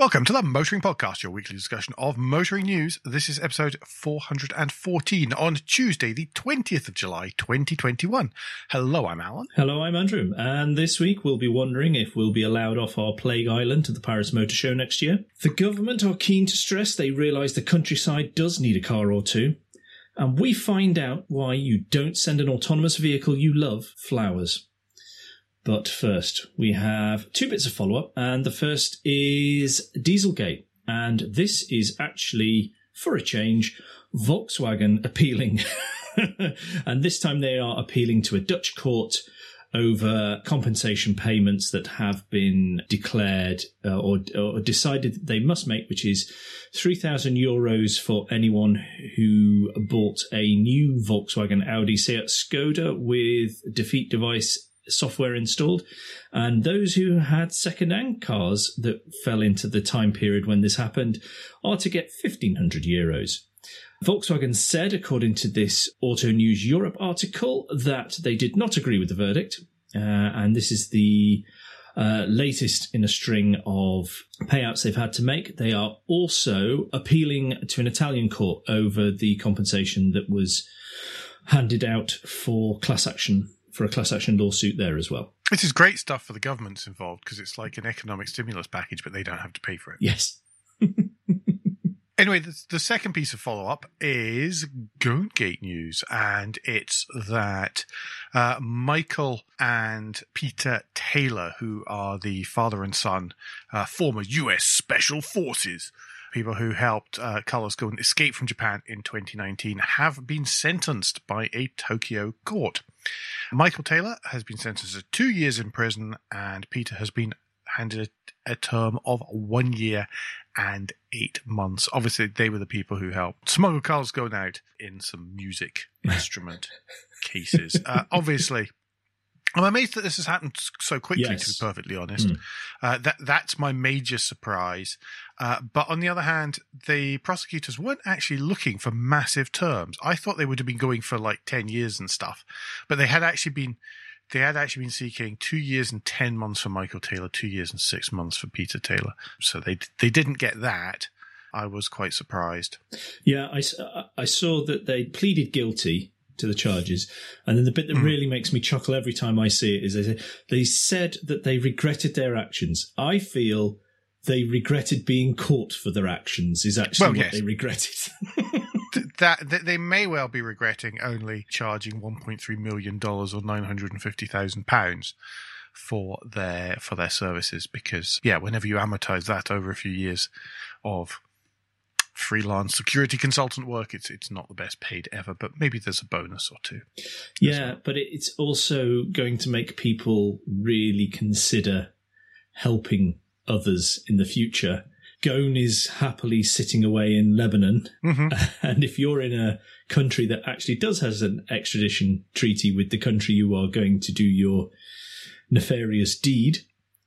Welcome to the Motoring Podcast, your weekly discussion of motoring news. This is episode 414 on Tuesday, the 20th of July, 2021. Hello, I'm Alan. Hello, I'm Andrew. And this week we'll be wondering if we'll be allowed off our Plague Island to the Paris Motor Show next year. The government are keen to stress they realise the countryside does need a car or two. And we find out why you don't send an autonomous vehicle you love flowers. But first, we have two bits of follow up, and the first is Dieselgate. And this is actually, for a change, Volkswagen appealing. and this time they are appealing to a Dutch court over compensation payments that have been declared uh, or, or, decided that they must make, which is 3,000 euros for anyone who bought a new Volkswagen Audi Seat Skoda with defeat device software installed. And those who had second-hand cars that fell into the time period when this happened are to get 1500 euros. Volkswagen said, according to this Auto News Europe article, that they did not agree with the verdict. Uh, and this is the uh, latest in a string of payouts they've had to make. They are also appealing to an Italian court over the compensation that was handed out for class action for a class action lawsuit there as well. This is great stuff for the governments involved because it's like an economic stimulus package, but they don't have to pay for it. Yes. anyway, the, the, second piece of follow up is Ghosngate news, and it's that uh, Michael and Peter Taylor, who are the father and son, uh, former U.S. Special Forces, people who helped uh, Carlos Ghosn escape from Japan in 2019 have been sentenced by a Tokyo court. Michael Taylor has been sentenced to two years in prison, and Peter has been handed a, term of one year and eight months. Obviously, they were the people who helped smuggle Carlos Ghosn out in some music instrument cases. Uh, obviously, I'm amazed that this has happened so quickly. Yes. To be perfectly honest, mm. uh, that that's my major surprise. Uh, but on the other hand, the prosecutors weren't actually looking for massive terms. I thought they would have been going for like ten years and stuff, but they had actually been they had actually been seeking two years and ten months for Michael Taylor, two years and six months for Peter Taylor. So they they didn't get that. I was quite surprised. Yeah, I, I saw that they pleaded guilty to the charges. And then the bit that mm. really makes me chuckle every time I see it is they, say, they said that they regretted their actions. I feel they regretted being caught for their actions is actually well, what yes. they regretted. that, that they may well be regretting only charging 1.3 million dollars or 950,000 pounds for their for their services because yeah whenever you amortize that over a few years of freelance security consultant work. It's it's not the best paid ever, but maybe there's a bonus or two. Yeah, well. but it's also going to make people really consider helping others in the future. Ghosn is happily sitting away in Lebanon, mm-hmm. and if you're in a country that actually does has an extradition treaty with the country you are going to do your nefarious deed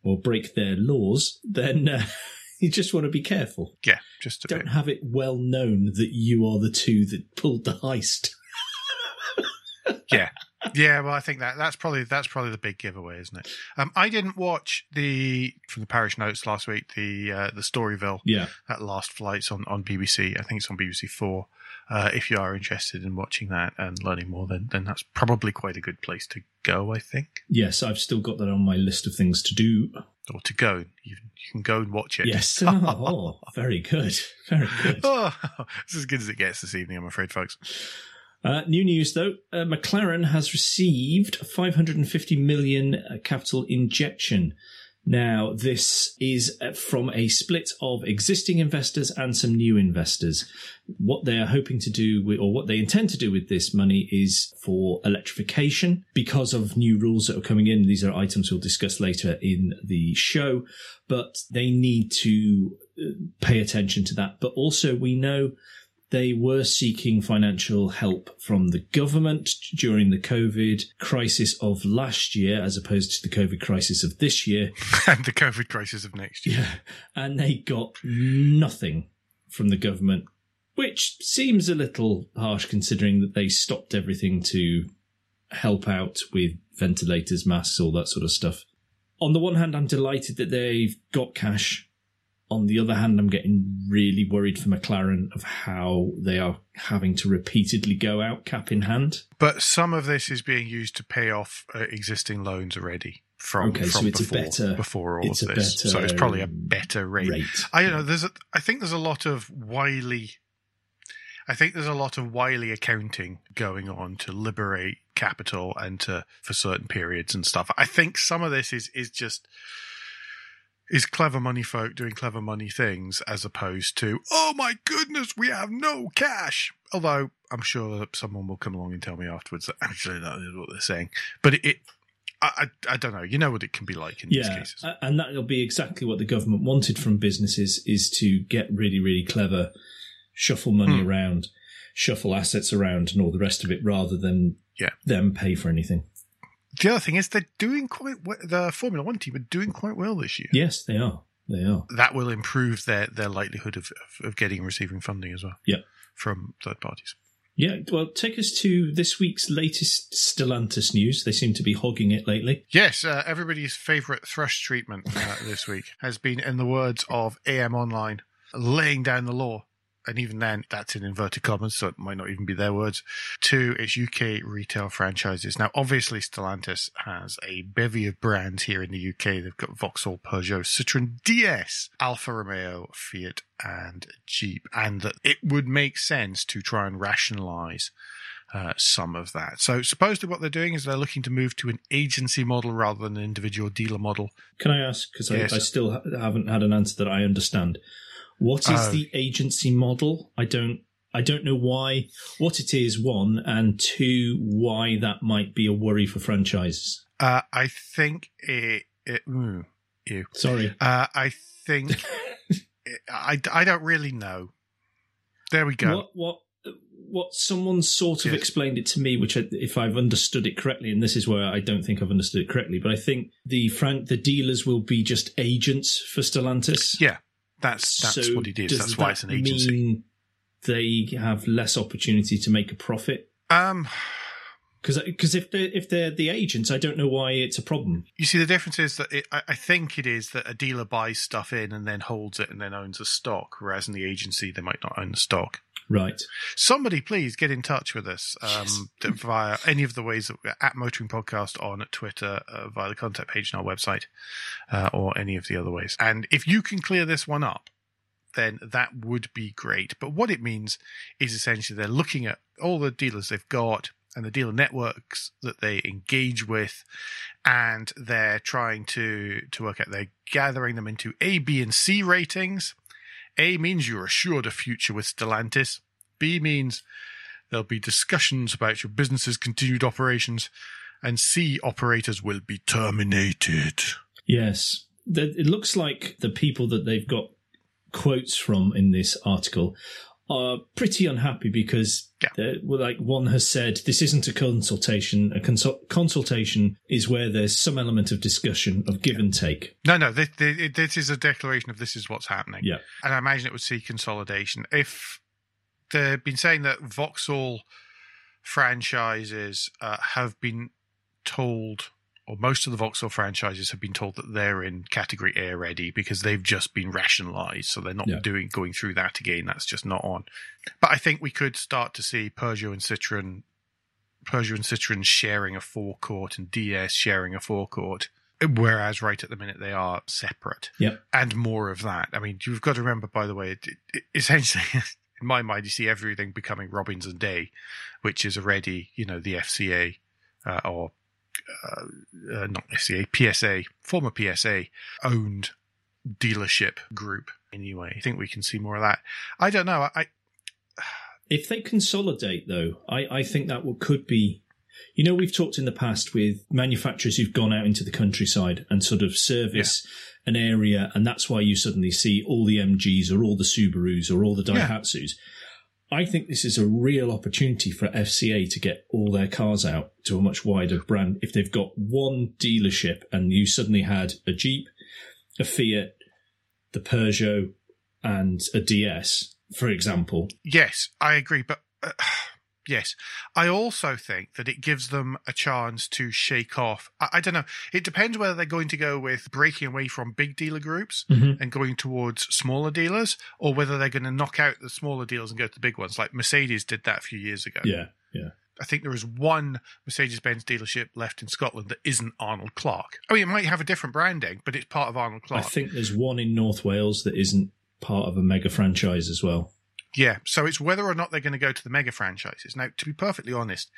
or break their laws, then. Uh, you just want to be careful. Yeah, just don't bit. have it well known that you are the two that pulled the heist. yeah, yeah. Well, I think that that's probably that's probably the big giveaway, isn't it? Um, I didn't watch the from the parish notes last week the uh, the Storyville. Yeah, that last flights on on BBC. I think it's on BBC Four. Uh, if you are interested in watching that and learning more, then then that's probably quite a good place to go. I think. Yes, I've still got that on my list of things to do or to go. You, you can go and watch it. Yes. Oh, very good. Very good. Oh, it's as good as it gets this evening, I'm afraid, folks. Uh, new news though, uh, McLaren has received 550 million uh, capital injection now, this is uh, from a split of existing investors and some new investors. What they are hoping to do, with, or what they intend to do with this money, is for electrification because of new rules that are coming in. These are items we'll discuss later in the show, but they need to uh, pay attention to that. But also, we know they were seeking financial help from the government during the COVID crisis of last year, as opposed to the COVID crisis of this year. and the COVID crisis of next year. Yeah. And they got nothing from the government, which seems a little harsh considering that they stopped everything to help out with ventilators, masks, all that sort of stuff. On the one hand, I'm delighted that they've got cash On the other hand, I'm getting really worried for McLaren of how they are having to repeatedly go out cap in hand. But some of this is being used to pay off uh, existing loans already from, Okay, from so it's a before, better- before all of a this. better, so it's probably a better rate. Rate. I don't know. There's a, I think there's a lot of wily. I think there's a lot of wily accounting going on to liberate capital and to for certain periods and stuff. I think some of this is is just is clever money folk doing clever money things as opposed to oh my goodness we have no cash. Although I'm sure that someone will come along and tell me afterwards that actually that is what they're saying. But it, it I, I I don't know. You know what it can be like in these cases. and that'll be exactly what the government wanted from businesses is to get really, really clever, shuffle money Hmm. around, shuffle assets around, and all the rest of it, rather than Yeah. them pay for anything. The other thing is they're doing quite well. The Formula One team are doing quite well this year. Yes, they are. They are. That will improve their, their likelihood of, of, getting and receiving funding as well. Yeah. From third parties. Yeah. Well, take us to this week's latest Stellantis news. They seem to be hogging it lately. Yes, uh, everybody's favourite thrush treatment uh, this week has been, in the words of AM Online, laying down the law. And even then, that's in inverted commas, so it might not even be their words, to its UK retail franchises. Now, obviously, Stellantis has a bevy of brands here in the UK. They've got Vauxhall, Peugeot, Citroën DS, Alfa Romeo, Fiat, and Jeep. And that it would make sense to try and rationalise uh, some of that. So supposedly what they're doing is they're looking to move to an agency model rather than an individual dealer model. Can I ask? Because Yes. I, I still ha- haven't had an answer that I understand. What is Oh. the agency model? I don't. I don't know why. What it is, one, and two, why that might be a worry for franchises. Uh, I think it, it ew. Sorry. Uh, I think it, I, I don't really know. There we go. What what what someone sort of Yes. explained it to me, which I, if I've understood it correctly, and this is where I don't think I've understood it correctly, but I think the frank the dealers will be just agents for Stellantis. Yeah, that's that's So what it is. That's why that it's an agency. Mean they have less opportunity to make a profit. Um, Because if they're if they're the agents, I don't know why it's a problem. you see, the difference is that it, I, I think it is that a dealer buys stuff in and then holds it and then owns the stock, whereas in the agency they might not own the stock. Right. somebody please get in touch with us um, Yes. via any of the ways that we're at motoring podcast on twitter uh, via the contact page on our website uh, or any of the other ways and if you can clear this one up then that would be great but what it means is essentially they're looking at all the dealers they've got and the dealer networks that they engage with and they're trying to to work out they're gathering them into a b and c ratings a means you're assured a future with Stellantis. B means there'll be discussions about your business's continued operations. And C, operators will be terminated. Yes. It looks like the people that they've got quotes from in this article are pretty unhappy because Yeah. like one has said this isn't a consultation a consult- consultation is where there's some element of discussion of give and take No, no, this, this, this is a declaration of this is what's happening. yeah And I imagine it would see consolidation. If they've been saying that Vauxhall franchises uh, have been told, or most of the Vauxhall franchises have been told that they're in category A ready because they've just been rationalized. So they're not Yeah. doing going through that again. That's just not on. But I think we could start to see Peugeot and Citroen, Peugeot and Citroen sharing a forecourt and DS sharing a forecourt. Whereas right at the minute they are separate Yep. and more of that. I mean, you've got to remember, by the way, it, it, essentially, in my mind, you see everything becoming Robins and Day, which is already, you know, the FCA uh, or uh, uh, not FCA, PSA, former PSA owned dealership group. Anyway, I think we can see more of that. I don't know. I, if they consolidate though i, I think that will, could be you know we've talked in the past with manufacturers who've gone out into the countryside and sort of service an area and that's why you suddenly see all the mgs or all the subarus or all the Yeah. I think this is a real opportunity for FCA to get all their cars out to a much wider brand. If they've got one dealership and you suddenly had a Jeep, a Fiat, the Peugeot, and a DS, for example, yes, I agree, but uh, Yes. I also think that it gives them a chance to shake off. I, I, don't know. It depends whether they're going to go with breaking away from big dealer groups Mhm. and going towards smaller dealers, or whether they're going to knock out the smaller dealers and go to the big ones. Like Mercedes did that a few years ago. Yeah, yeah. I think there is one Mercedes Benz dealership left in Scotland that isn't Arnold Clark. I mean, it might have a different branding, but it's part of Arnold Clark. I think there's one in North Wales that isn't part of a mega franchise as well. Yeah, so it's whether or not they're going to go to the mega franchises. Now, to be perfectly honest,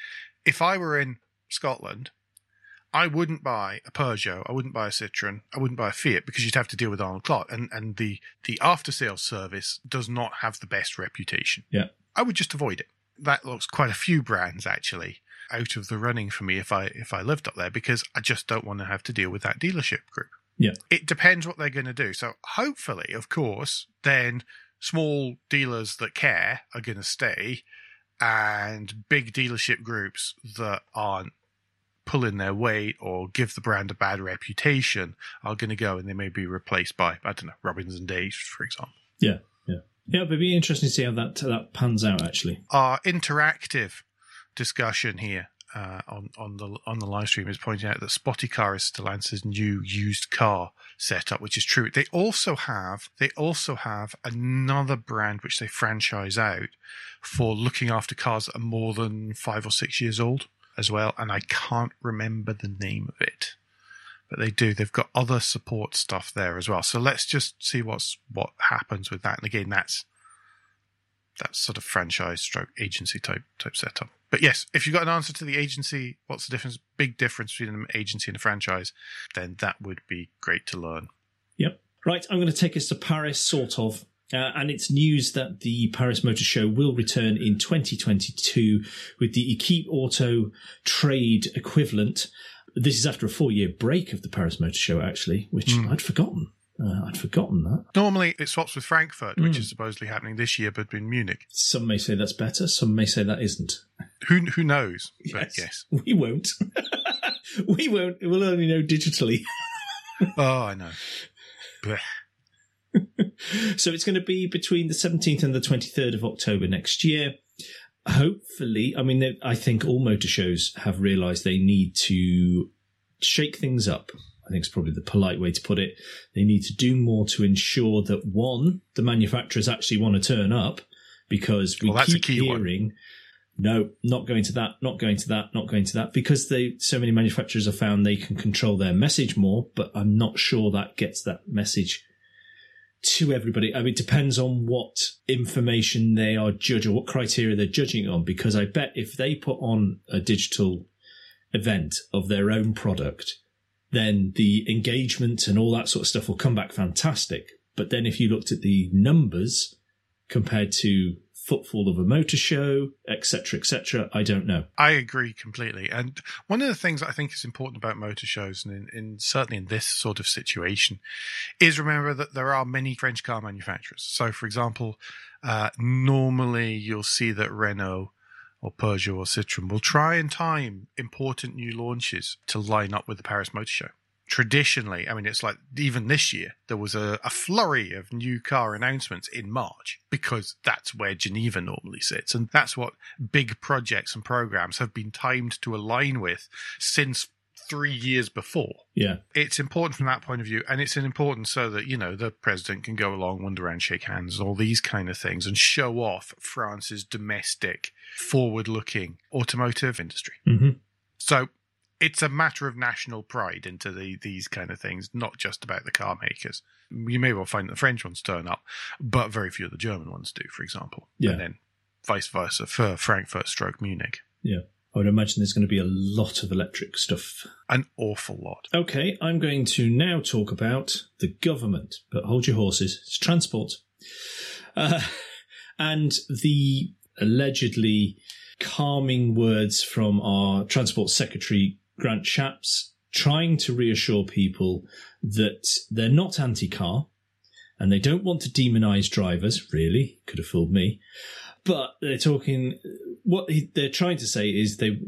if I were in Scotland, I wouldn't buy a Peugeot, I wouldn't buy a Citroen, I wouldn't buy a Fiat because you'd have to deal with Arnold Clark, and and the the after sales service does not have the best reputation. Yeah. I would just avoid it. That looks quite a few brands actually out of the running for me if I if I lived up there because I just don't want to have to deal with that dealership group. Yeah. It depends what they're going to do. So hopefully, of course, then small dealers that care are going to stay and big dealership groups that aren't pulling their weight or give the brand a bad reputation are going to go and they may be replaced by I don't know Robinson Days for example. Yeah, yeah, yeah. It'd be interesting to see how that that pans out. Actually, Our interactive discussion here uh, on on the on the live stream is pointing out that Spoticar is Stellantis' new used car setup, which is true. They also have they also have another brand which they franchise out for looking after cars that are more than five or six years old as well, and I can't remember the name of it. But they do. They've got other support stuff there as well. So let's just see what's what happens with that. And again, that's that's sort of franchise stroke agency type type setup. But yes, if you've got an answer to the agency, what's the difference? Big difference between an agency and a franchise, then that would be great to learn. Yep. Right, I'm going to take us to Paris, sort of. Uh, and it's news that the Paris Motor Show will return in 2022 with the Equipe Auto trade equivalent. This is after a four year break of the Paris Motor Show, actually, which Hmm. I'd forgotten. Uh, I'd forgotten that. Normally, it swaps with Frankfurt, which Mm. is supposedly happening this year, but in Munich. Some may say that's better, some may say that isn't. Who who knows? Yes. yes. We won't. we won't. We'll only know digitally. Oh, I know. So it's going to be between the 17th and the 23rd of October next year. Hopefully, I mean, I think all motor shows have realised they need to shake things up. I think it's probably the polite way to put it. They need to do more to ensure that one, the manufacturers actually want to turn up because we Well, that's a keep key one. hearing, no, not going to that, not going to that, not going to that, because they so many manufacturers have found they can control their message more. But I'm not sure that gets that message to everybody. I mean, it depends on what information they are judging or what criteria they're judging on. Because I bet if they put on a digital event of their own product, then the engagement and all that sort of stuff will come back fantastic. But then if you looked at the numbers compared to footfall of a motor show, etc., etc., I don't know. I agree completely. And one of the things I think is important about motor shows, and in, in certainly in this sort of situation, is remember that there are many French car manufacturers. So, for example, uh, normally you'll see that Renault or Peugeot or Citroen will try and time important new launches to line up with the Paris Motor Show. Traditionally, I mean, it's like even this year, there was a, a flurry of new car announcements in March because that's where Geneva normally sits. And that's what big projects and programs have been timed to align with since three years before Yeah, it's important from that point of view, and it's important so that you know the president can go along, wander around, shake hands, all these kind of things, and show off France's domestic, forward-looking automotive industry. hmm So it's a matter of national pride into the, these kind of things, not just about the car makers. You may well find that the French ones turn up, but very few of the German ones do, for example. Yeah. And then vice versa for Frankfurt stroke Munich. yeah. I would imagine there's going to be a lot of electric stuff An awful lot. Okay, I'm going to now talk about the government, but hold your horses. It's transport. Uh, and the allegedly calming words from our Transport Secretary, Grant Shapps, trying to reassure people that they're not anti car and they don't want to demonize drivers, really. Could have fooled me. But they're talking, what they're trying to say is they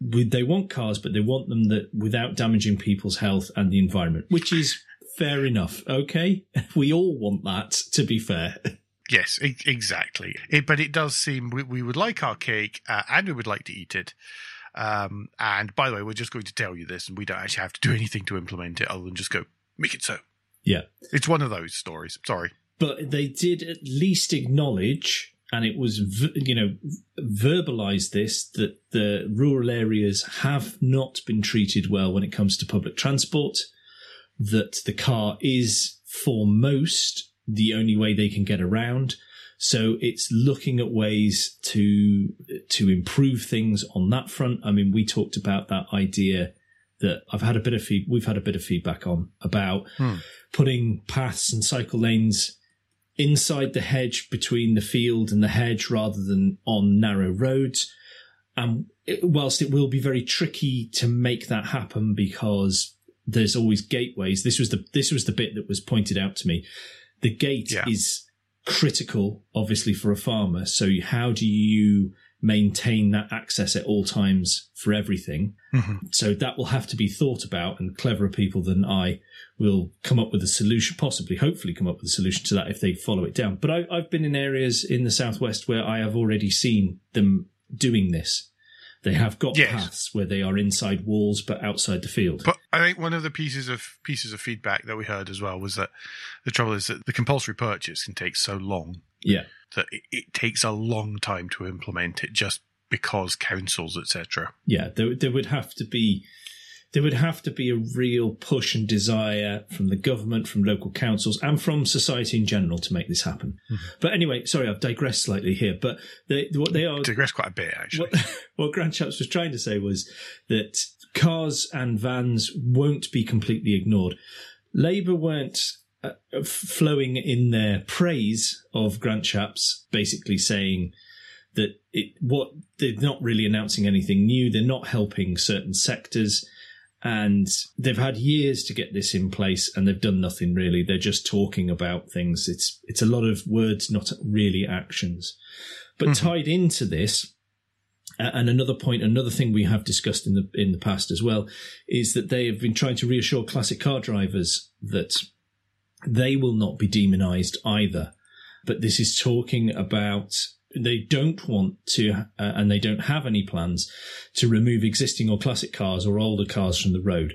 they want cars, but they want them that without damaging people's health and the environment, which is fair enough. Okay, we all want that. To be fair, Yes, e- exactly. It, but it does seem we, we would like our cake uh, and we would like to eat it. Um, and by the way, we're just going to tell you this, and we don't actually have to do anything to implement it other than just go make it so. Yeah. It's one of those stories. Sorry. But they did at least acknowledge, and it was, you know, verbalized this that the rural areas have not been treated well when it comes to public transport, that the car is for most the only way they can get around. So it's looking at ways to to improve things on that front. I mean, we talked about that idea that I've had a bit of feed, we've had a bit of feedback on about Hmm. putting paths and cycle lanes inside the hedge between the field and the hedge rather than on narrow roads. And whilst it will be very tricky to make that happen because there's always gateways, this was the this was the bit that was pointed out to me. The gate Yeah. is critical, obviously, for a farmer. So how do you maintain that access at all times for everything? Mhm. So that will have to be thought about, and cleverer people than I will come up with a solution, possibly, hopefully, come up with a solution to that if they follow it down. But I, I've been in areas in the southwest where I have already seen them doing this. They have got Yes. paths where they are inside walls but outside the field. But I think one of the pieces of pieces of feedback that we heard as well was that the trouble is that the compulsory purchase can take so long yeah, that it, it takes a long time to implement it just because councils, etc. yeah, there, there would have to be there would have to be a real push and desire from the government, from local councils, and from society in general to make this happen. Hmm. But anyway, sorry, I've digressed slightly here. But they, what they are Digress quite a bit actually. what, what Grant Shapps was trying to say was that cars and vans won't be completely ignored. Labour weren't flowing in their praise of Grant Shapps, basically saying that it what they're not really announcing anything new. They're not helping certain sectors. And they've had years to get this in place, and they've done nothing really. They're just talking about things. It's it's a lot of words, not really actions. But Mhm. tied into this, uh, and another point, another thing we have discussed in the in the past as well, is that they have been trying to reassure classic car drivers that they will not be demonized either. But this is talking about they don't want to, uh, and they don't have any plans to remove existing or classic cars or older cars from the road,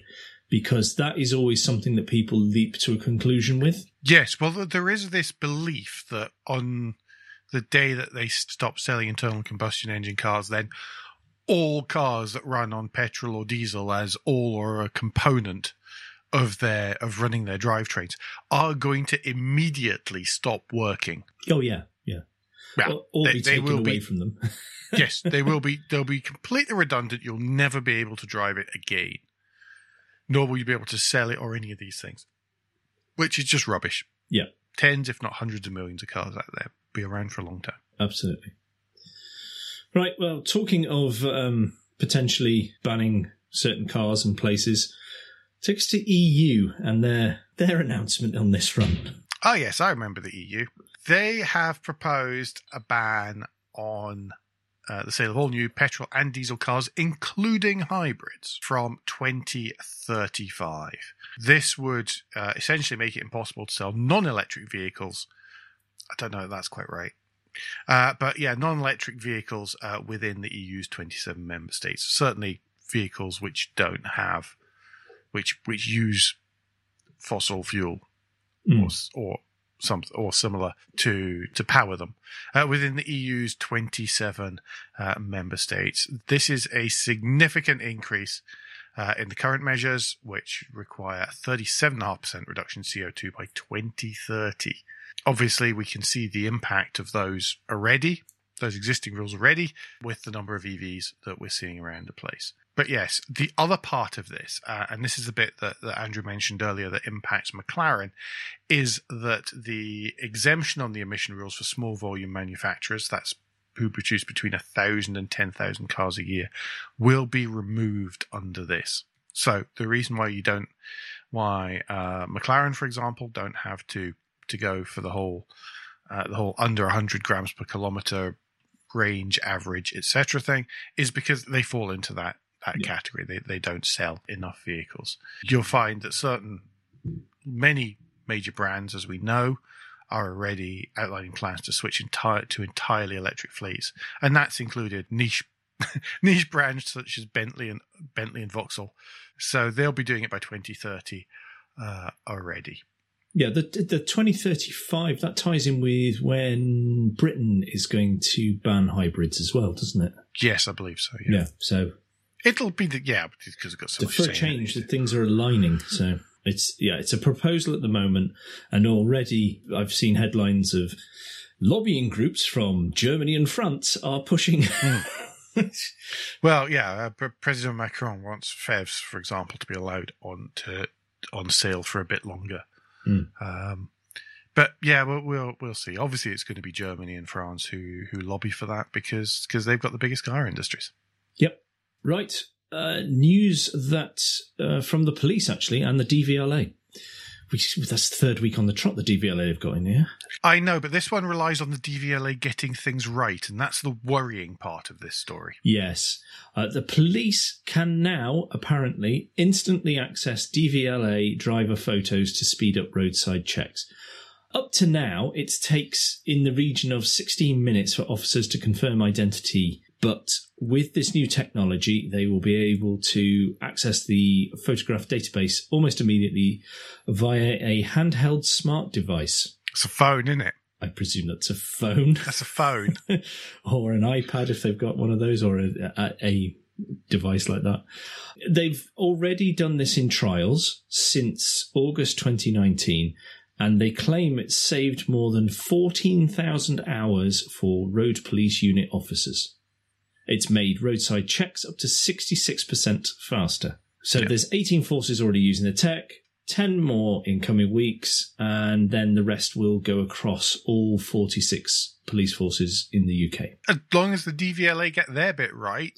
because that is always something that people leap to a conclusion with. Yes, well, there is this belief that on the day that they stop selling internal combustion engine cars, then all cars that run on petrol or diesel, as all or a component of their of running their drivetrains, are going to immediately stop working. Oh yeah, yeah. Yeah, or, or they- be taken away be- from them. yes, they will be. They'll be completely redundant. You'll never be able to drive it again, nor will you be able to sell it or any of these things, which is just rubbish. Yeah. tens, if not hundreds of millions of cars out there be around for a long time. Absolutely. Right. Well, talking of um, potentially banning certain cars and places, take us to EU and their their announcement on this front. Oh yes, I remember the EU. They have proposed a ban on uh, the sale of all new petrol and diesel cars, including hybrids, from 2035. This would uh, essentially make it impossible to sell non-electric vehicles. I don't know if that's quite right. Uh, but yeah, non-electric vehicles uh, within the EU's 27 member states. Certainly vehicles which don't have, which which use fossil fuel Mm. or or some or similar to to power them uh, within the EU's 27 uh, member states. This is a significant increase uh, in the current measures, which require 37.5% reduction in CO2 by 2030. Obviously, we can see the impact of those already, those existing rules already, with the number of EVs that we're seeing around the place. But yes, the other part of this, uh, and this is the bit that, that Andrew mentioned earlier that impacts McLaren, is that the exemption on the emission rules for small volume manufacturers, that's who produce between 1,000 and 10,000 cars a year, will be removed under this. So the reason why you don't, why uh, McLaren, for example, don't have to to go for the whole uh, the whole under 100 grams per kilometer range average etc thing is because they fall into that that Yeah. category they they don't sell enough vehicles you'll find that certain many major brands as we know are already outlining plans to switch entire to entirely electric fleets, and that's included niche niche brands such as Bentley and Bentley and Vauxhall. So they'll be doing it by 2030 uh, already. Yeah, the the 2035 that ties in with when Britain is going to ban hybrids as well, doesn't it? Yes, I believe so. Yeah. Yeah, so It'll be the yeah because it's got so the much. for a change, that things are aligning. So it's yeah, it's a proposal at the moment, and already I've seen headlines of lobbying groups from Germany and France are pushing. Well, yeah, uh, President Macron wants PHEVs, for example, to be allowed on to on sale for a bit longer. Hmm. Um, but yeah, we'll, we'll we'll see. Obviously, it's going to be Germany and France who who lobby for that because because they've got the biggest car industries. Yep. Right. Uh, news that uh, from the police actually and the DVLA. Which, that's the third week on the trot the DVLA have got in here. I know, but this one relies on the DVLA getting things right, and that's the worrying part of this story. Yes. Uh, the police can now apparently instantly access DVLA driver photos to speed up roadside checks. Up to now, it takes in the region of 16 minutes for officers to confirm identity. But with this new technology, they will be able to access the photograph database almost immediately via a handheld smart device. It's a phone, isn't it? I presume that's a phone That's a phone. or an iPad if they've got one of those, or a, a, a device like that. They've already done this in trials since August 2019, and they claim it's saved more than 14,000 hours for road police unit officers. It's made roadside checks up to 66% faster. So there's 18 forces already using the tech. 10 more in coming weeks, and then the rest will go across all 46 police forces in the UK. as long as the DVLA get their bit right,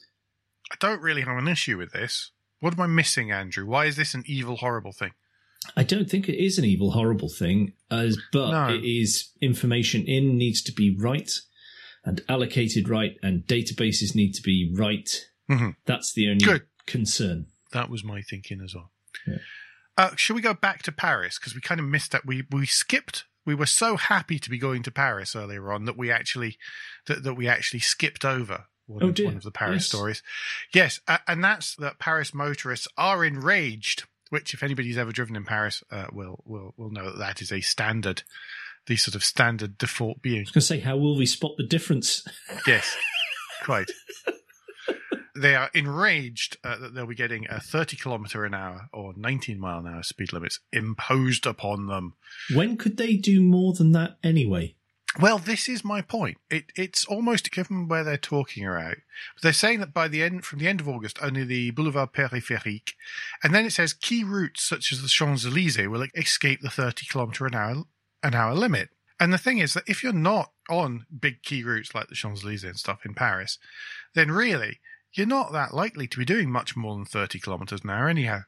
I don't really have an issue with this. What am I missing, Andrew? Why is this an evil, horrible thing? I don't think it is an evil, horrible thing, as but No. it is information in needs to be right and allocated right, and databases need to be right. Mhm. That's the only Good. concern. That was my thinking as well. Yeah. Uh, shall we go back to Paris? Because we kind of missed that. We we skipped. We were so happy to be going to Paris earlier on that we actually that, that we actually skipped over one, Oh, of, one of the Paris Yes. stories. Yes, uh, and that's that Paris motorists are enraged. Which, if anybody's ever driven in Paris, uh, will will will know that that is a standard, the sort of standard default being. I was going to say, how will we spot the difference? Yes, quite. They are enraged uh, that they'll be getting a 30 kilometre an hour or 19 mile an hour speed limits imposed upon them. When could they do more than that anyway? Well, this is my point. It, it's almost given where they're talking about. They're saying that by the end, from the end of August, only the Boulevard Périphérique, and then it says key routes such as the Champs Elysees will escape the 30 kilometre an hour an hour limit. And the thing is that if you're not on big key routes like the Champs Elysees and stuff in Paris, then really you're not that likely to be doing much more than 30 kilometres an hour anyhow.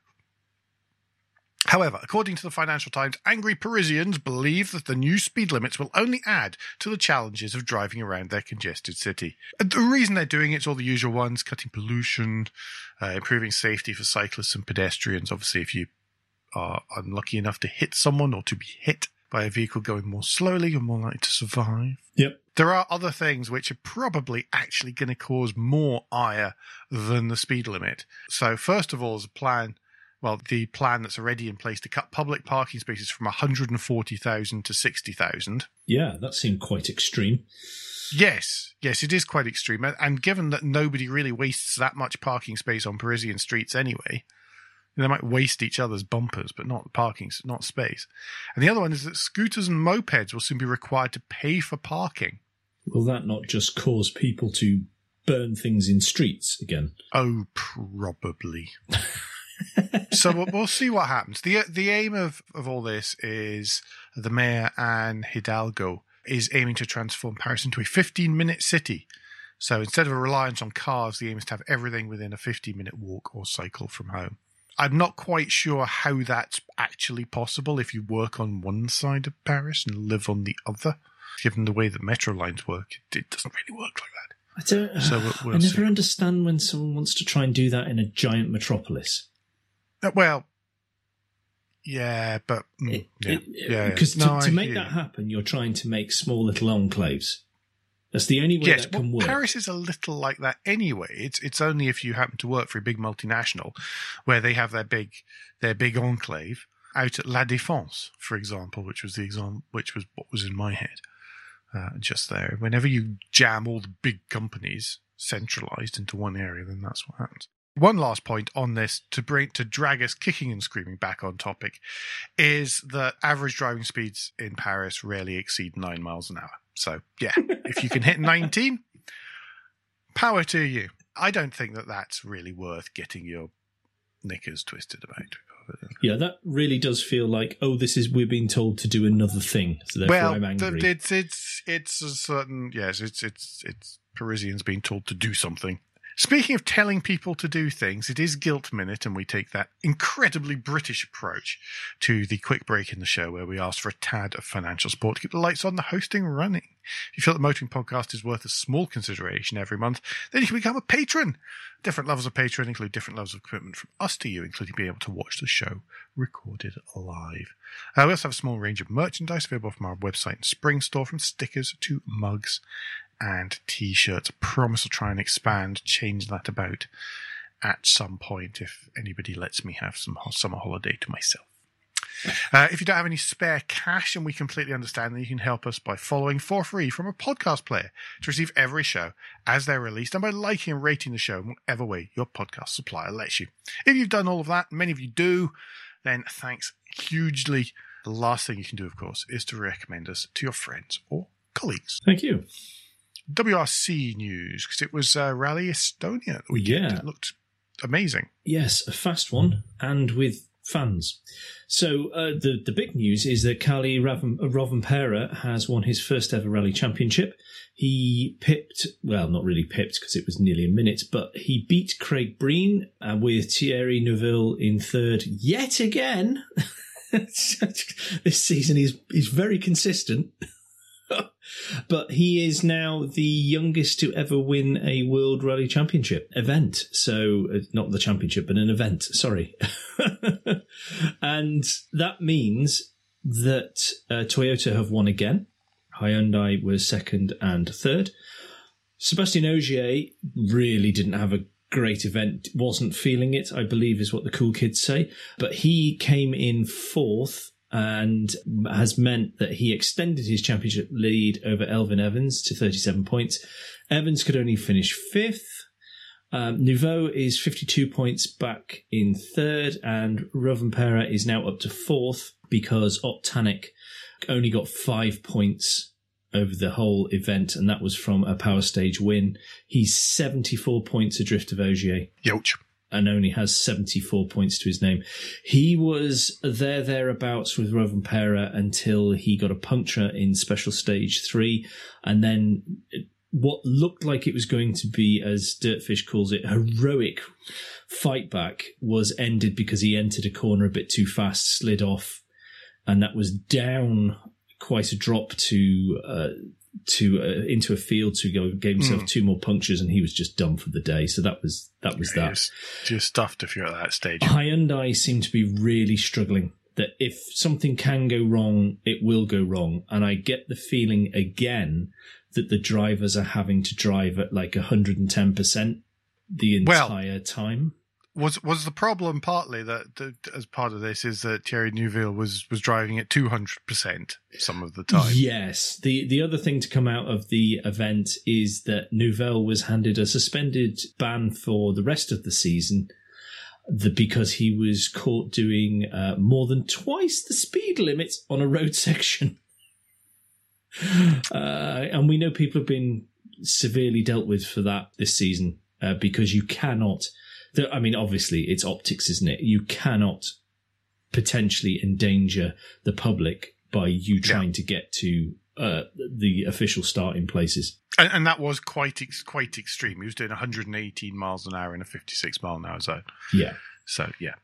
However, according to the Financial Times, angry Parisians believe that the new speed limits will only add to the challenges of driving around their congested city. The reason they're doing it's all the usual ones cutting pollution, uh, improving safety for cyclists and pedestrians. Obviously, if you are unlucky enough to hit someone or to be hit by a vehicle going more slowly, you're more likely to survive. Yep. There are other things which are probably actually going to cause more ire than the speed limit. So, first of all, is a plan well, the plan that's already in place to cut public parking spaces from 140,000 to 60,000. Yeah, that seemed quite extreme. Yes, yes, it is quite extreme. And- And given that nobody really wastes that much parking space on Parisian streets anyway, they might waste each other's bumpers, but not parking, not space. And the other one is that scooters and mopeds will soon be required to pay for parking. Will that not just cause people to burn things in streets again? Oh, probably. so we'll, we'll see what happens. the The aim of of all this is the mayor Anne Hidalgo is aiming to transform Paris into a 15 minute city. So instead of a reliance on cars, the aim is to have everything within a 15 minute walk or cycle from home. I'm not quite sure how that's actually possible if you work on one side of Paris and live on the other. Given the way that metro lines work, it, it doesn't really work like that. I don't. So we'll- we'll I never see. understand when someone wants to try and do that in a giant metropolis. Uh, Well, Yeah, but mm, yeah, yeah, because No, to, to make that happen, you're trying to make small little enclaves. That's the only way Yes, that can well, work. Paris is a little like that anyway. It's it's only if you happen to work for a big multinational, where they have their big their big enclave out at La Défense, for example, which was the exam, which was what was in my head uh, just there. Whenever you jam all the big companies centralized into one area, then that's what happens. One last point on this to bring to drag us kicking and screaming back on topic is that average driving speeds in Paris rarely exceed nine miles an hour. So yeah, if you can hit 19, power to you. I don't think that that's really worth getting your knickers twisted about. yeah, that really does feel like, oh, this is we're being told to do another thing, so therefore well, I'm angry. it's it's it's a certain yes, it's it's it's Parisians being told to do something. Speaking of telling people to do things, it is Guilt Minute, and we take that incredibly British approach to the quick break in the show where we ask for a tad of financial support to keep the lights on, the hosting running. If you feel the Motoring Podcast is worth a small consideration every month, then you can become a patron. Different levels of patron include different levels of commitment from us to you, including being able to watch the show recorded live. Uh, we also have a small range of merchandise available from our website and spring store, from stickers to mugs and t-shirts. Promise I'll try and expand, change that about at some point if anybody lets me have some summer holiday to myself. Uh, if you don't have any spare cash, and we completely understand, that, you can help us by following for free from a podcast player to receive every show as they're released and by liking and rating the show in whatever way your podcast supplier lets you. If you've done all of that, many of you do, then thanks hugely. The last thing you can do, of course, is to recommend us to your friends or colleagues. Thank you. WRC news because it was uh, Rally Estonia. That weekend. Yeah. It looked amazing. Yes, a fast one, and with fans. So uh, the the big news is that Kalle Raven, Rovanpera has won his first ever rally championship. He pipped, well, not really pipped because it was nearly a minute, but he beat Craig Breen uh, with Thierry Neuville in third yet again. this season he's he's very consistent. But he is now the youngest to ever win a World Rally Championship event. So, uh, not the championship, but an event, sorry. and that means that uh, Toyota have won again. Hyundai was second and third. Sébastien Ogier really didn't have a great event, wasn't feeling it, I believe is what the cool kids say. But he came in fourth and has meant that he extended his championship lead over Elfyn Evans to 37 points. Evans could only finish fifth. Um, Neuville is 52 points back in third, and Rovanpera is now up to fourth because Ott Tänak only got five points over the whole event, and that was from a power stage win. He's 74 points adrift of Ogier Yoch. And only has 74 points to his name. He was there, thereabouts with Rovanpera until he got a puncture in special stage three. And then what looked like it was going to be, as Dirtfish calls it, heroic fight back was ended because he entered a corner a bit too fast, slid off, and that was down quite a drop to, uh, to uh, into a field to go gave himself two more punctures and he was just done for the day so that was that was that Just, just stuffed if you're at that stage. Hyundai seem to be really struggling. That if something can go wrong, it will go wrong. And I get the feeling again that the drivers are having to drive at like 110% the Well- entire time. Was was the problem partly that, that as part of this is that Thierry Neuville was was driving at two hundred percent some of the time. Yes. The the other thing to come out of the event is that Neuville was handed a suspended ban for the rest of the season the, because he was caught doing uh, more than twice the speed limit on a road section. Uh, and we know people have been severely dealt with for that this season uh, because you cannot. The, I mean, obviously, it's optics, isn't it? You cannot potentially endanger the public by you trying to get to uh, the official starting places. And, and that was quite ex- quite extreme. He was doing 118 miles an hour in a 56 mile an hour zone. Yeah, So yeah,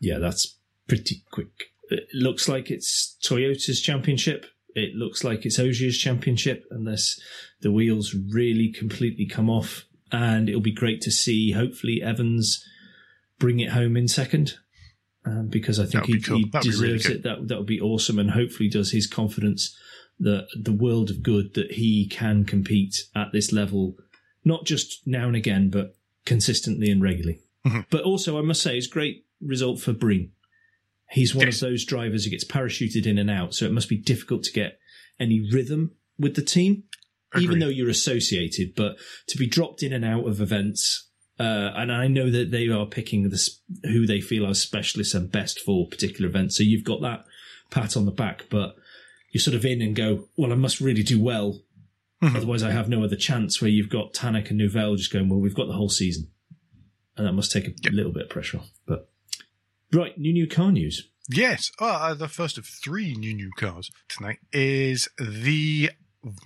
yeah, that's pretty quick. It looks like it's Toyota's championship. It looks like it's Ogier's championship, unless the wheels really completely come off. And it'll be great to see, hopefully, Evans bring it home in second. um, because I think he, cool. he be really deserves it. That that would be awesome, and hopefully does his confidence that the world of good that he can compete at this level, not just now and again, but consistently and regularly. Mhm. But also, I must say, it's a great result for Breen. He's one Yes. of those drivers who gets parachuted in and out, so it must be difficult to get any rhythm with the team, even though you're associated. But to be dropped in and out of events, uh, and I know that they are picking the, who they feel are specialists and best for particular events. So you've got that pat on the back, but you're sort of in and go, well, I must really do well. Mhm. Otherwise, I have no other chance. Where you've got Tänak and Neuville just going, well, we've got the whole season, and that must take a Yep. little bit of pressure off. But right, new new car news. Yes. Uh, the first of three new new cars tonight is the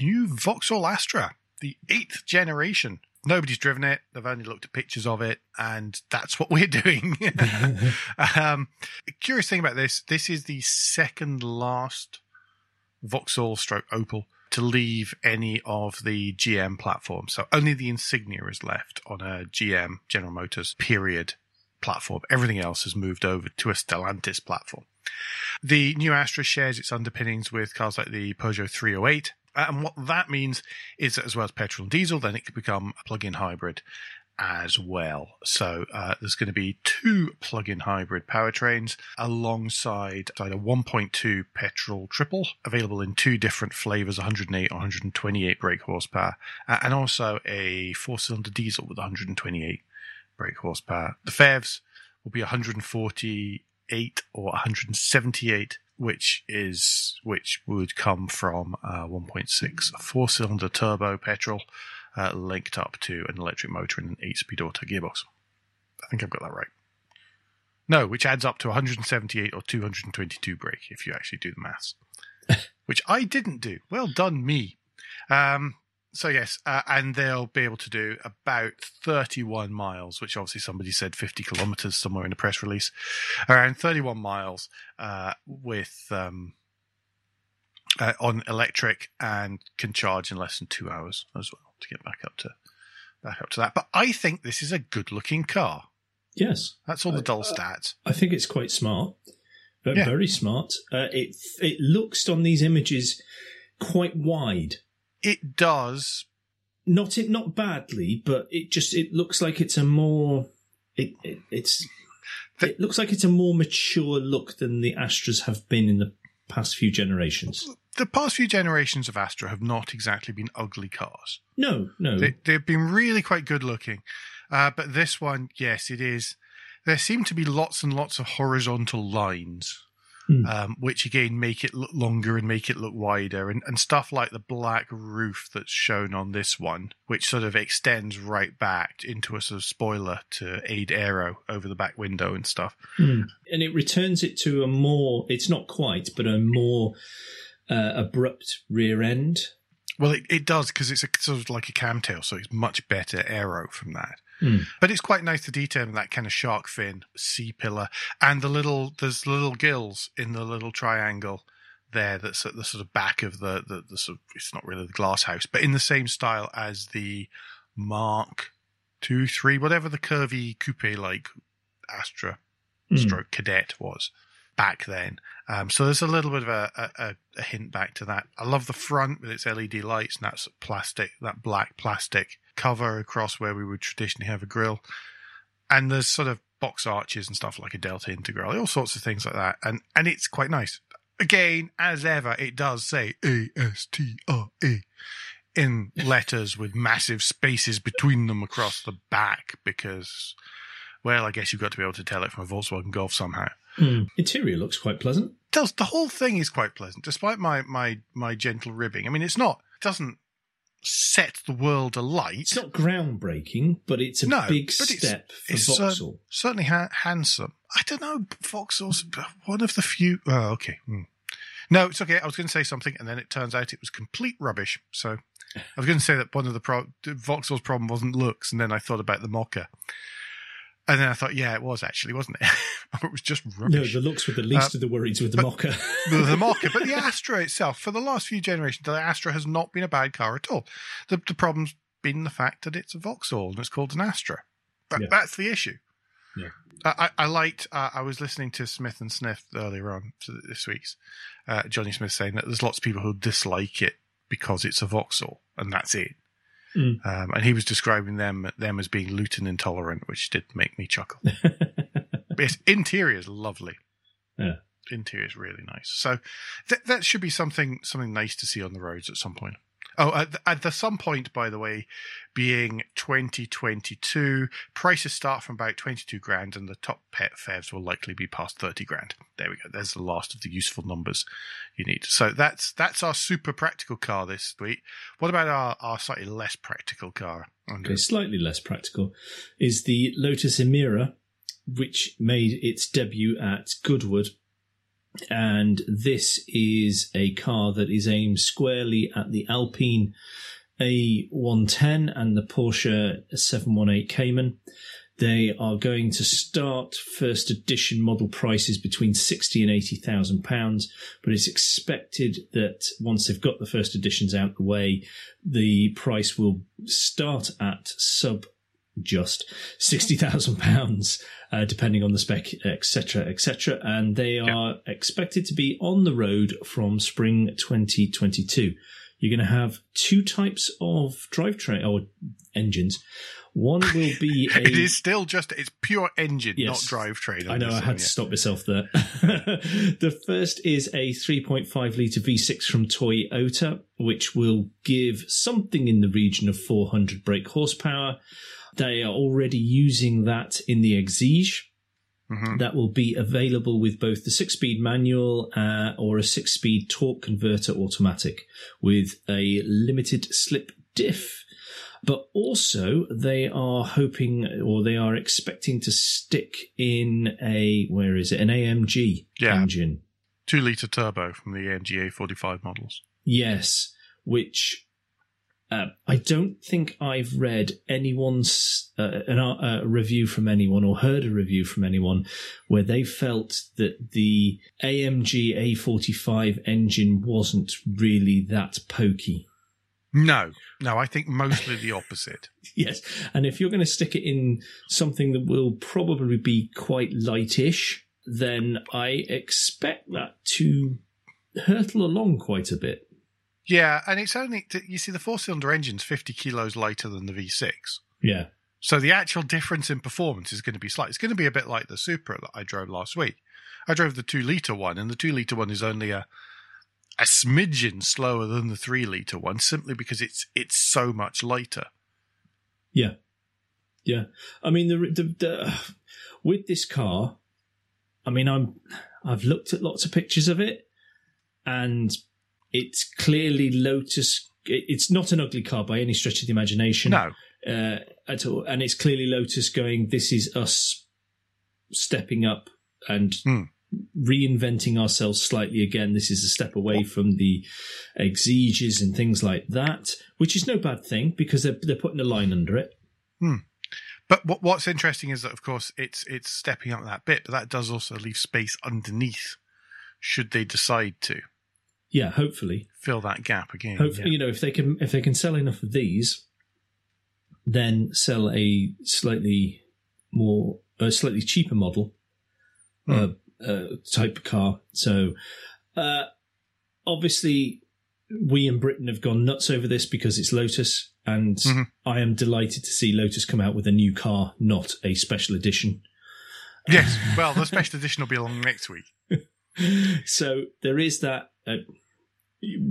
new Vauxhall Astra, the eighth generation. Nobody's driven it. They've only looked at pictures of it, and that's what we're doing. um, curious thing about this: this is the second last Vauxhall stroke Opel to leave any of the GM platforms. So only the Insignia is left on a GM General Motors period platform. Everything else has moved over to a Stellantis platform. The new Astra shares its underpinnings with cars like the Peugeot 308. And what that means is that as well as petrol and diesel, then it could become a plug-in hybrid as well. So uh, there's going to be two plug-in hybrid powertrains alongside a 1.2 petrol triple available in two different flavors, 108 or 128 brake horsepower, uh, and also a four-cylinder diesel with 128 brake horsepower. The PHEVs will be 148 or 178, which is which would come from a 1.6 four-cylinder turbo petrol uh, linked up to an electric motor and an eight-speed auto gearbox. I think I've got that right. No, which adds up to 178 or 222 brake if you actually do the maths, which I didn't do. Well done, me. Um, so yes, uh, and they'll be able to do about 31 miles, which obviously somebody said 50 kilometers somewhere in the press release, around 31 miles uh, with um, uh, on electric and can charge in less than two hours as well to get back up to back up to that. But I think this is a good looking car. Yes, That's all the dull stats. I think it's quite smart. Very, Yeah. very smart. Uh, it it looks on these images quite wide. It does. Not it not badly, but it just it looks like it's a more it, it it's The- it looks like it's a more mature look than the Astras have been in the past few generations. The past few generations of Astra have not exactly been ugly cars. No, no. They, they've been really quite good looking. Uh, but this one, yes, it is. There seem to be lots and lots of horizontal lines, Hmm. um, which again make it look longer and make it look wider, and, and stuff like the black roof that's shown on this one, which sort of extends right back into a sort of spoiler to aid aero over the back window and stuff. Hmm. and it returns it to a more it's not quite but a more uh, abrupt rear end Well, it, it does because it's a, sort of like a Kammtail, so it's much better aero from that. Hmm. But it's quite nice to detail in that kind of shark fin, C pillar, and the little there's little gills in the little triangle there. That's at the sort of back of the the, the sort of it's not really the glass house, but in the same style as the Mark two, three, whatever the curvy coupe like Astra Hmm. stroke Kadett was back then. Um, so there's a little bit of a, a, a hint back to that. I love the front with its LED lights and that plastic, that black plastic cover across where we would traditionally have a grill. And there's sort of box arches and stuff like a Delta Integrale, all sorts of things like that. And, and it's quite nice. Again, as ever, it does say A S T R A in letters with massive spaces between them across the back because, well, I guess you've got to be able to tell it from a Volkswagen Golf somehow. Hmm. interior looks quite pleasant does the whole thing is quite pleasant, despite my my my gentle ribbing. I mean, it's not it doesn't set the world alight. it's not groundbreaking but it's a No, big but it's- step for it's, uh, Vauxhall certainly ha- handsome. I don't know, Vauxhall's one of the few. Oh, okay. Hmm. No, it's okay. I was going to say something, and then it turns out it was complete rubbish. So I was going to say that one of the pro- Vauxhall's problem wasn't looks, and then I thought about the Mokka, and then I thought, yeah, it was actually, wasn't it? it was just rubbish. no the looks were the least Uh, of the worries with the but- Mokka the, the Mokka, but the Astra itself, for the last few generations, the Astra has not been a bad car at all. The, the problem's been the fact that it's a Vauxhall and it's called an Astra. That, Yeah. That's the issue. Yeah. I, I liked. Uh, I was listening to Smith and Sniff earlier on this week's uh, Jonny Smith saying that there's lots of people who dislike it because it's a Vauxhall and that's it. Mm. Um, and he was describing them them as being Luton intolerant, which did make me chuckle. but yes, interior is lovely. Yeah. Interior is really nice. So th- that should be something something nice to see on the roads at some point. Oh, at the, at some point, by the way, being 2022, prices start from about 22 grand, and the top PHEVs will likely be past 30 grand. There we go. There's the last of the useful numbers you need. So that's that's our super practical car this week. What about our, our slightly less practical car? Okay, slightly less practical is the Lotus Emira, which made its debut at Goodwood. And this is a car that is aimed squarely at the Alpine A110 and the Porsche 718 Cayman. They are going to start first edition model prices between sixty and eighty thousand pounds, but it's expected that once they've got the first editions out the way, the price will start at sub just sixty thousand pounds, uh, depending on the spec, etc., etc. And they are expected to be on the road from spring 2022. You're going to have two types of drivetrain or engines. One will be a. it is still just it's pure engine, Yes. not drivetrain. I know I had to stop myself there. the first is a 3.5 litre V6 from Toyota, which will give something in the region of 400 brake horsepower. They are already using that in the Exige. hmm That will be available with both the six speed manual uh, or a six speed torque converter automatic with a limited slip diff. But also, they are hoping or they are expecting to stick in a, where is it? An AMG Yeah. engine. Two litre turbo from the NGA 45 models. Yes, which uh, I don't think I've read anyone's uh, an, uh, a review from anyone or heard a review from anyone where they felt that the AMG A45 engine wasn't really that pokey. No, no, I think mostly the opposite. Yes, and if you're going to stick it in something that will probably be quite lightish, then I expect that to hurtle along quite a bit. Yeah, and it's only you see the four cylinder engine's 50 kilos lighter than the V6. Yeah. So the actual difference in performance is going to be slight. It's going to be a bit like the Supra that I drove last week. I drove the two liter one, and the two liter one is only a a smidgen slower than the three liter one, simply because it's it's so much lighter. Yeah, yeah. I mean, the, the the with this car, I mean, I'm I've looked at lots of pictures of it, and it's clearly Lotus. It's not an ugly car by any stretch of the imagination. No, uh, at all, and it's clearly Lotus going. This is us stepping up and Hmm. reinventing ourselves slightly again. This is a step away from the exiges and things like that, which is no bad thing because they're they're putting a line under it. but what, what's interesting is that of course it's it's stepping up that bit, but that does also leave space underneath, should they decide to Yeah, hopefully, fill that gap again. hopefully, yeah. you know, if they can if they can sell enough of these, then sell a slightly more a slightly cheaper model uh, uh, type of car. So, uh, obviously, we in Britain have gone nuts over this because it's Lotus, and Mhm. I am delighted to see Lotus come out with a new car, not a special edition. Yes, well, the special edition will be along next week. so there is that. Uh,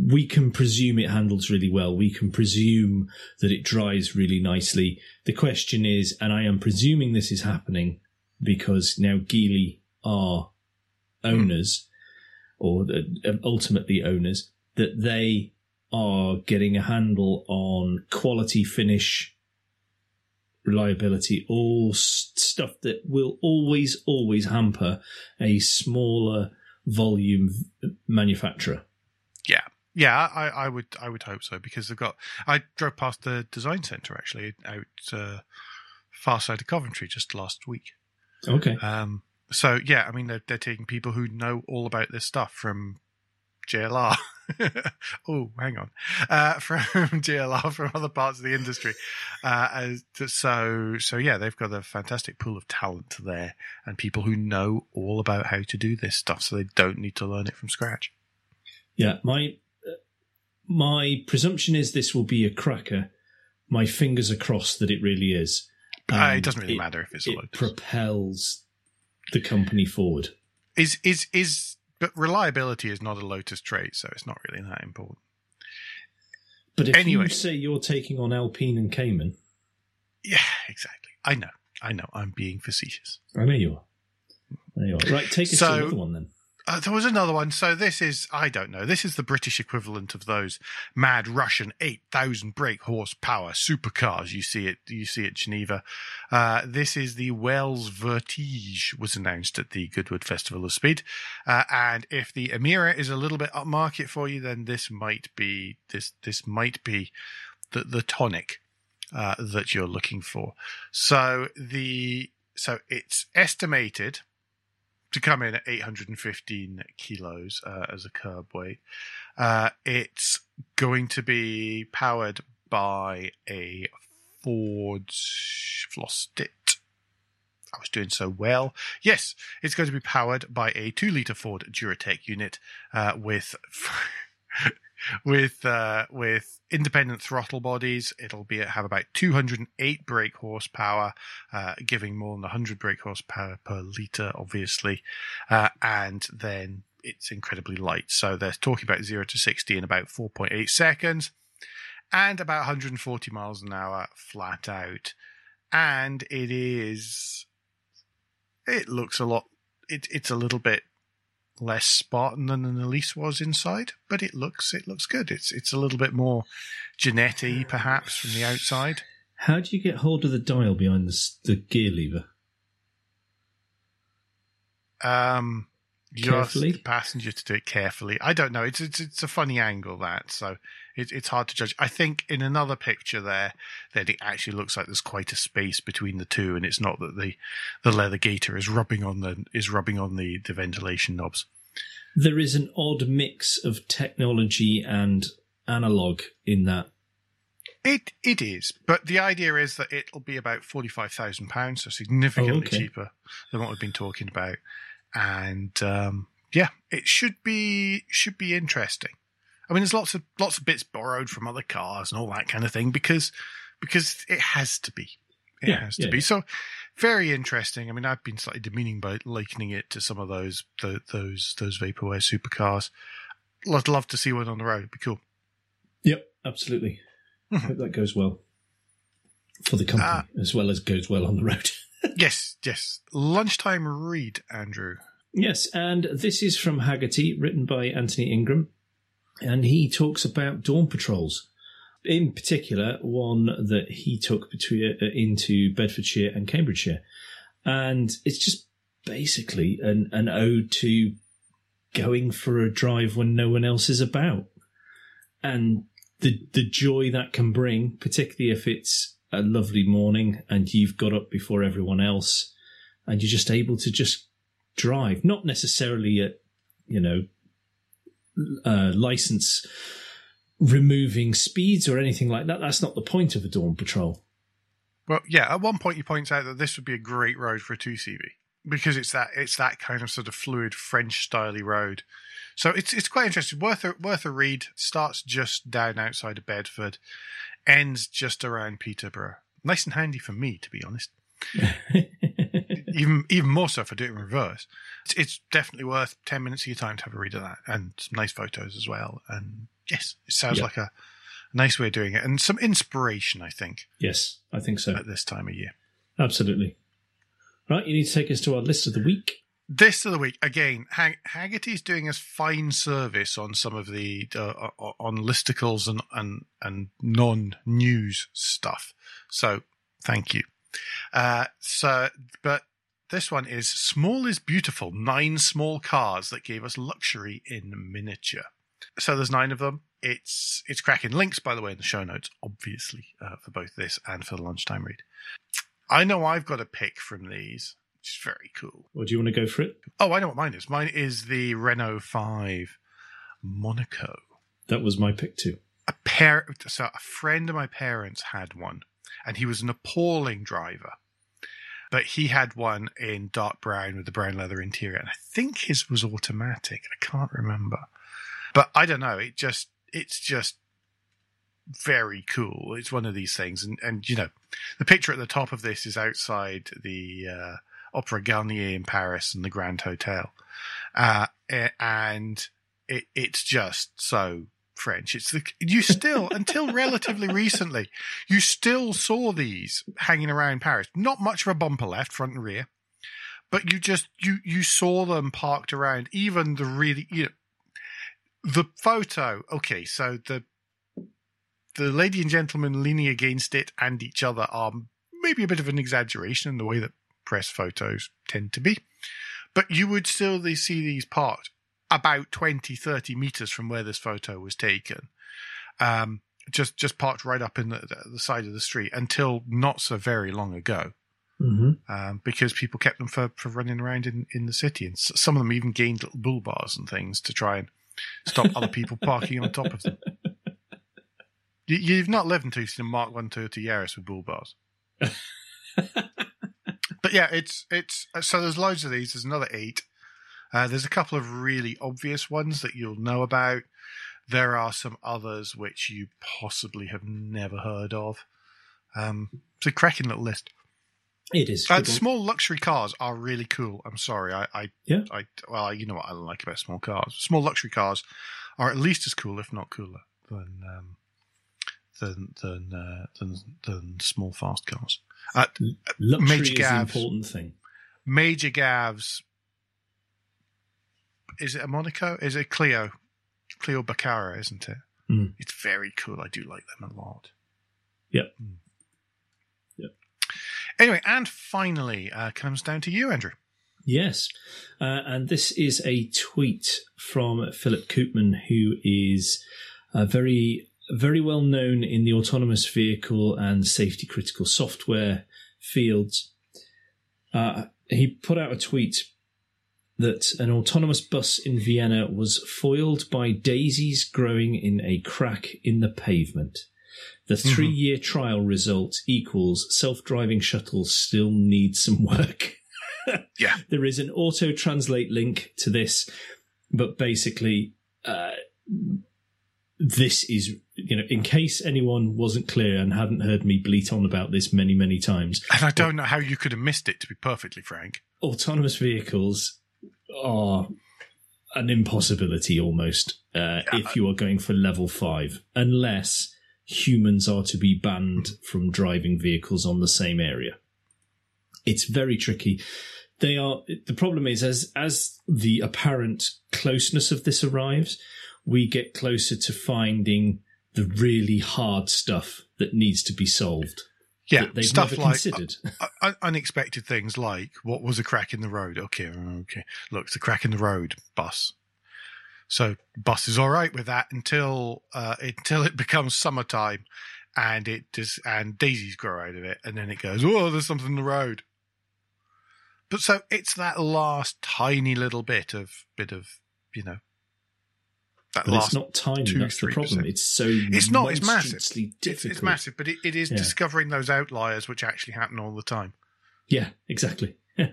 we can presume it handles really well. We can presume that it dries really nicely. The question is, and I am presuming this is happening because now Geely are owners, or uh, ultimately owners, that they are getting a handle on quality finish, reliability, all s- stuff that will always, always hamper a smaller volume manufacturer. Yeah, I, I would, I would hope so because they've got. I drove past the design centre actually out uh, far side of Coventry just last week. Okay. Um, so yeah, I mean they're they're taking people who know all about this stuff from JLR. oh, hang on. Uh, from JLR from other parts of the industry. Uh, so, so yeah, they've got a fantastic pool of talent there and people who know all about how to do this stuff, so they don't need to learn it from scratch. Yeah, my my presumption is this will be a cracker. My fingers are crossed that it really is. Uh, it doesn't really matter if it's It Lotus. propels the company forward. is is is but reliability is not a Lotus trait, so it's not really that important. But if Anyway. you say you're taking on Alpine and Cayman, Yeah, exactly. I know. I know. I'm being facetious. I know you are. There you are. Right, take us So- to another one then. Uh, there was another one. So this is, I don't know, this is the British equivalent of those mad Russian 8,000 brake horsepower supercars you see it, you see at Geneva. Uh, this is the Wells Vertige was announced at the Goodwood Festival of Speed. Uh, and if the Emira is a little bit upmarket for you, then this might be, this, this might be the, the tonic, uh, that you're looking for. So the, so it's estimated to come in at 815 kilos uh, as a curb weight. Uh, it's going to be powered by a Ford. I've. I was doing so well. Yes, it's going to be powered by a two liter Ford Duratec unit uh, with. with uh, with independent throttle bodies, it'll be have about 208 brake horsepower, uh, giving more than 100 brake horsepower per liter, obviously, uh, and then it's incredibly light. So they're talking about zero to 60 in about 4.8 seconds, and about 140 miles an hour flat out, and it is. It looks a lot. It, it's a little bit less Spartan than an Elise was inside, but it looks it looks good. It's it's a little bit more Ginetta perhaps from the outside. How do you get hold of the dial behind the, the gear lever? Um, Carefully? the passenger to do it carefully. I don't know. It's it's it's a funny angle that so it, it's hard to judge. I think in another picture there that it actually looks like there's quite a space between the two, and it's not that the the leather gaiter is rubbing on the is rubbing on the the ventilation knobs. There is an odd mix of technology and analog in that. It it is, but the idea is that it'll be about forty five thousand pounds, so significantly Oh, okay. cheaper than what we've been talking about. And um, yeah, it should be should be interesting. I mean, there's lots of lots of bits borrowed from other cars and all that kind of thing because because it has to be. It Yeah, has to yeah, be. yeah. So very interesting. I mean, I've been slightly demeaning by likening it to some of those the, those those vaporware supercars. I'd love to see one on the road. It'd be cool. Yep, absolutely. I hope that goes well for the company Ah. as well as goes well on the road. yes, yes. Lunchtime read, Andrew. Yes, and this is from Hagerty, written by Anthony Ingram, and he talks about dawn patrols. In particular, one that he took between uh, into Bedfordshire and Cambridgeshire, and it's just basically an an ode to going for a drive when no one else is about, and the the joy that can bring, particularly if it's a lovely morning and you've got up before everyone else, and you're just able to just drive, not necessarily at you know uh, license removing speeds or anything like that. That's not the point of a dawn patrol. Well, yeah. At one point, he points out that this would be a great road for a two CV because it's that it's that kind of sort of fluid French styley road. So it's it's quite interesting. Worth a worth a read. Starts just down outside of Bedford, ends just around Peterborough. Nice and handy for me, to be honest. even even more so if I do it in reverse. It's, it's definitely worth ten minutes of your time to have a read of that, and some nice photos as well. And yes, it sounds Yeah. like a nice way of doing it, and some inspiration, I think, yes, I think so. at this time of year. Absolutely. Right, you need to take us to our list of the week. This of the week again. Hag- Hagerty's doing us fine service on some of the uh, on listicles and and and non news stuff. So thank you. Uh, so, but this one is small is beautiful. Nine small cars that gave us luxury in miniature. So there's nine of them. It's it's cracking. Links by the way in the show notes, obviously, uh, for both this and for the lunchtime read. I know I've got a pick from these. Is very cool. Or do you want to go for it? Oh, I know what mine is. Mine is the Renault 5 Monaco. That was my pick too. A pair, so a friend of my parents had one, and he was an appalling driver. But he had one in dark brown with the brown leather interior, and I think his was automatic. I can't remember, but I don't know. It just, it's just very cool. It's one of these things, and and you know, the picture at the top of this is outside the uh, Opera Garnier in Paris and the Grand Hotel, uh, and it, it's just so French. It's the you still until relatively recently, you still saw these hanging around Paris. Not much of a bumper left, front and rear, but you just you you saw them parked around. Even the really you know, the photo. Okay, so the the lady and gentleman leaning against it and each other are maybe a bit of an exaggeration in the way that press photos tend to be. But you would still see these parked about 20, 30 meters from where this photo was taken. Um, just, just parked right up in the, the, side of the street until not so very long ago. Mm-hmm. Um, because people kept them for, for running around in, in the city. And some of them even gained little bull bars and things to try and stop other people parking on top of them. You, have not lived until you've seen a Mark 1 Toyota Yaris with bull bars. but yeah, it's it's so there's loads of these. There's another eight. Uh, there's a couple of really obvious ones that you'll know about. There are some others which you possibly have never heard of. Um, it's a cracking little list. It is. Uh, small luxury cars are really cool. I'm sorry, I, I, yeah. I, well, you know what I like about small cars. Small luxury cars are at least as cool, if not cooler, than um, than than uh, than, than small fast cars. Uh, Luxury Major is Gavs, the important thing. Major Gavs. Is it a Monaco? Is it Clio? Clio Baccara, isn't it? Mm. It's very cool. I do like them a lot. Yep. Mm. Yep. Anyway, and finally, uh, comes down to you, Andrew. Yes. Uh, and this is a tweet from Philip Koopman, who is a very very well known in the autonomous vehicle and safety critical software fields. Uh, he put out a tweet that an autonomous bus in Vienna was foiled by daisies growing in a crack in the pavement. The three year mm-hmm. trial result equals self driving shuttles still need some work. yeah. There is an auto translate link to this, but basically, uh, this is you know in case anyone wasn't clear and hadn't heard me bleat on about this many many times. And i don't know how you could have missed it to be perfectly frank. Autonomous vehicles are an impossibility almost uh, yeah. if you are going for level 5 unless humans are to be banned from driving vehicles on the same area. It's very tricky. They are the problem is as as the apparent closeness of this arrives we get closer to finding the really hard stuff that needs to be solved. Yeah, they've stuff never like considered. Uh, uh, unexpected things like what was a crack in the road? Okay, okay. Look, it's a crack in the road. Bus. So bus is all right with that until uh, until it becomes summertime, and it just and daisies grow out of it, and then it goes, oh, there's something in the road. But so it's that last tiny little bit of bit of you know that but it's not tiny. Two, that's the problem. It's so it's not. It's massive. Difficult. It's massive, but it, it is yeah. discovering those outliers which actually happen all the time. Yeah, exactly. yeah,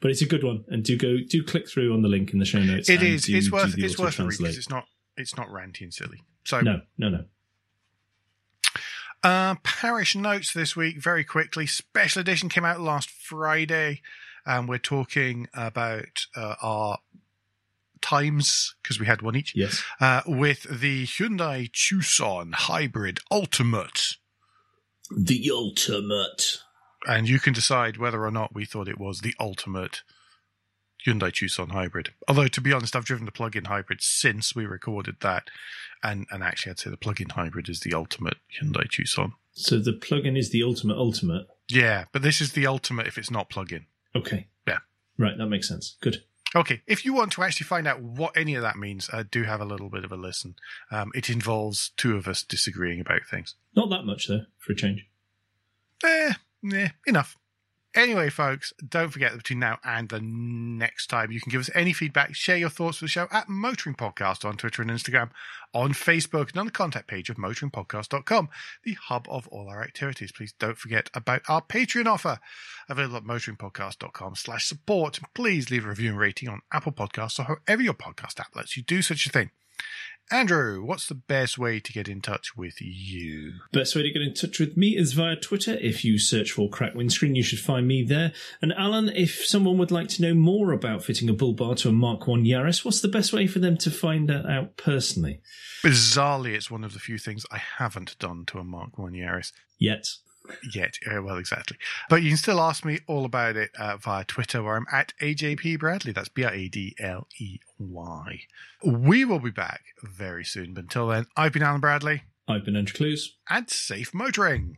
but it's a good one, and do go do click through on the link in the show notes. It is. Do, it's worth. It's worth a read because it's not. It's not ranty and silly. So no, no, no. Uh, parish notes this week, very quickly. Special edition came out last Friday, and we're talking about uh, our times because we had one each. Yes. Uh, with the Hyundai Tucson Hybrid Ultimate. The ultimate. And you can decide whether or not we thought it was the ultimate Hyundai Tucson hybrid. Although, to be honest, I've driven the plug-in hybrid since we recorded that, and and actually, I'd say the plug-in hybrid is the ultimate Hyundai Tucson. So the plug-in is the ultimate ultimate. Yeah, but this is the ultimate if it's not plug-in. Okay. Yeah. Right, that makes sense. Good. Okay, if you want to actually find out what any of that means, uh, do have a little bit of a listen. Um, it involves two of us disagreeing about things. Not that much, though, for a change. Eh, yeah, enough. Anyway, folks, don't forget that between now and the next time, you can give us any feedback, share your thoughts for the show at Motoring Podcast on Twitter and Instagram, on Facebook, and on the contact page of motoringpodcast.com, the hub of all our activities. Please don't forget about our Patreon offer, available at motoringpodcast.com slash support. Please leave a review and rating on Apple Podcasts or however your podcast app lets you do such a thing. Andrew, what's the best way to get in touch with you? Best way to get in touch with me is via Twitter. If you search for Crack Windscreen, you should find me there. And Alan, if someone would like to know more about fitting a bull bar to a Mark 1 Yaris, what's the best way for them to find that out personally? Bizarrely, it's one of the few things I haven't done to a Mark 1 Yaris Yet. Yet. Uh, well, exactly. But you can still ask me all about it uh, via Twitter, where I'm at AJP Bradley. That's B R A D L E Y. We will be back very soon. But until then, I've been Alan Bradley, I've been Andrew Clues. and safe motoring.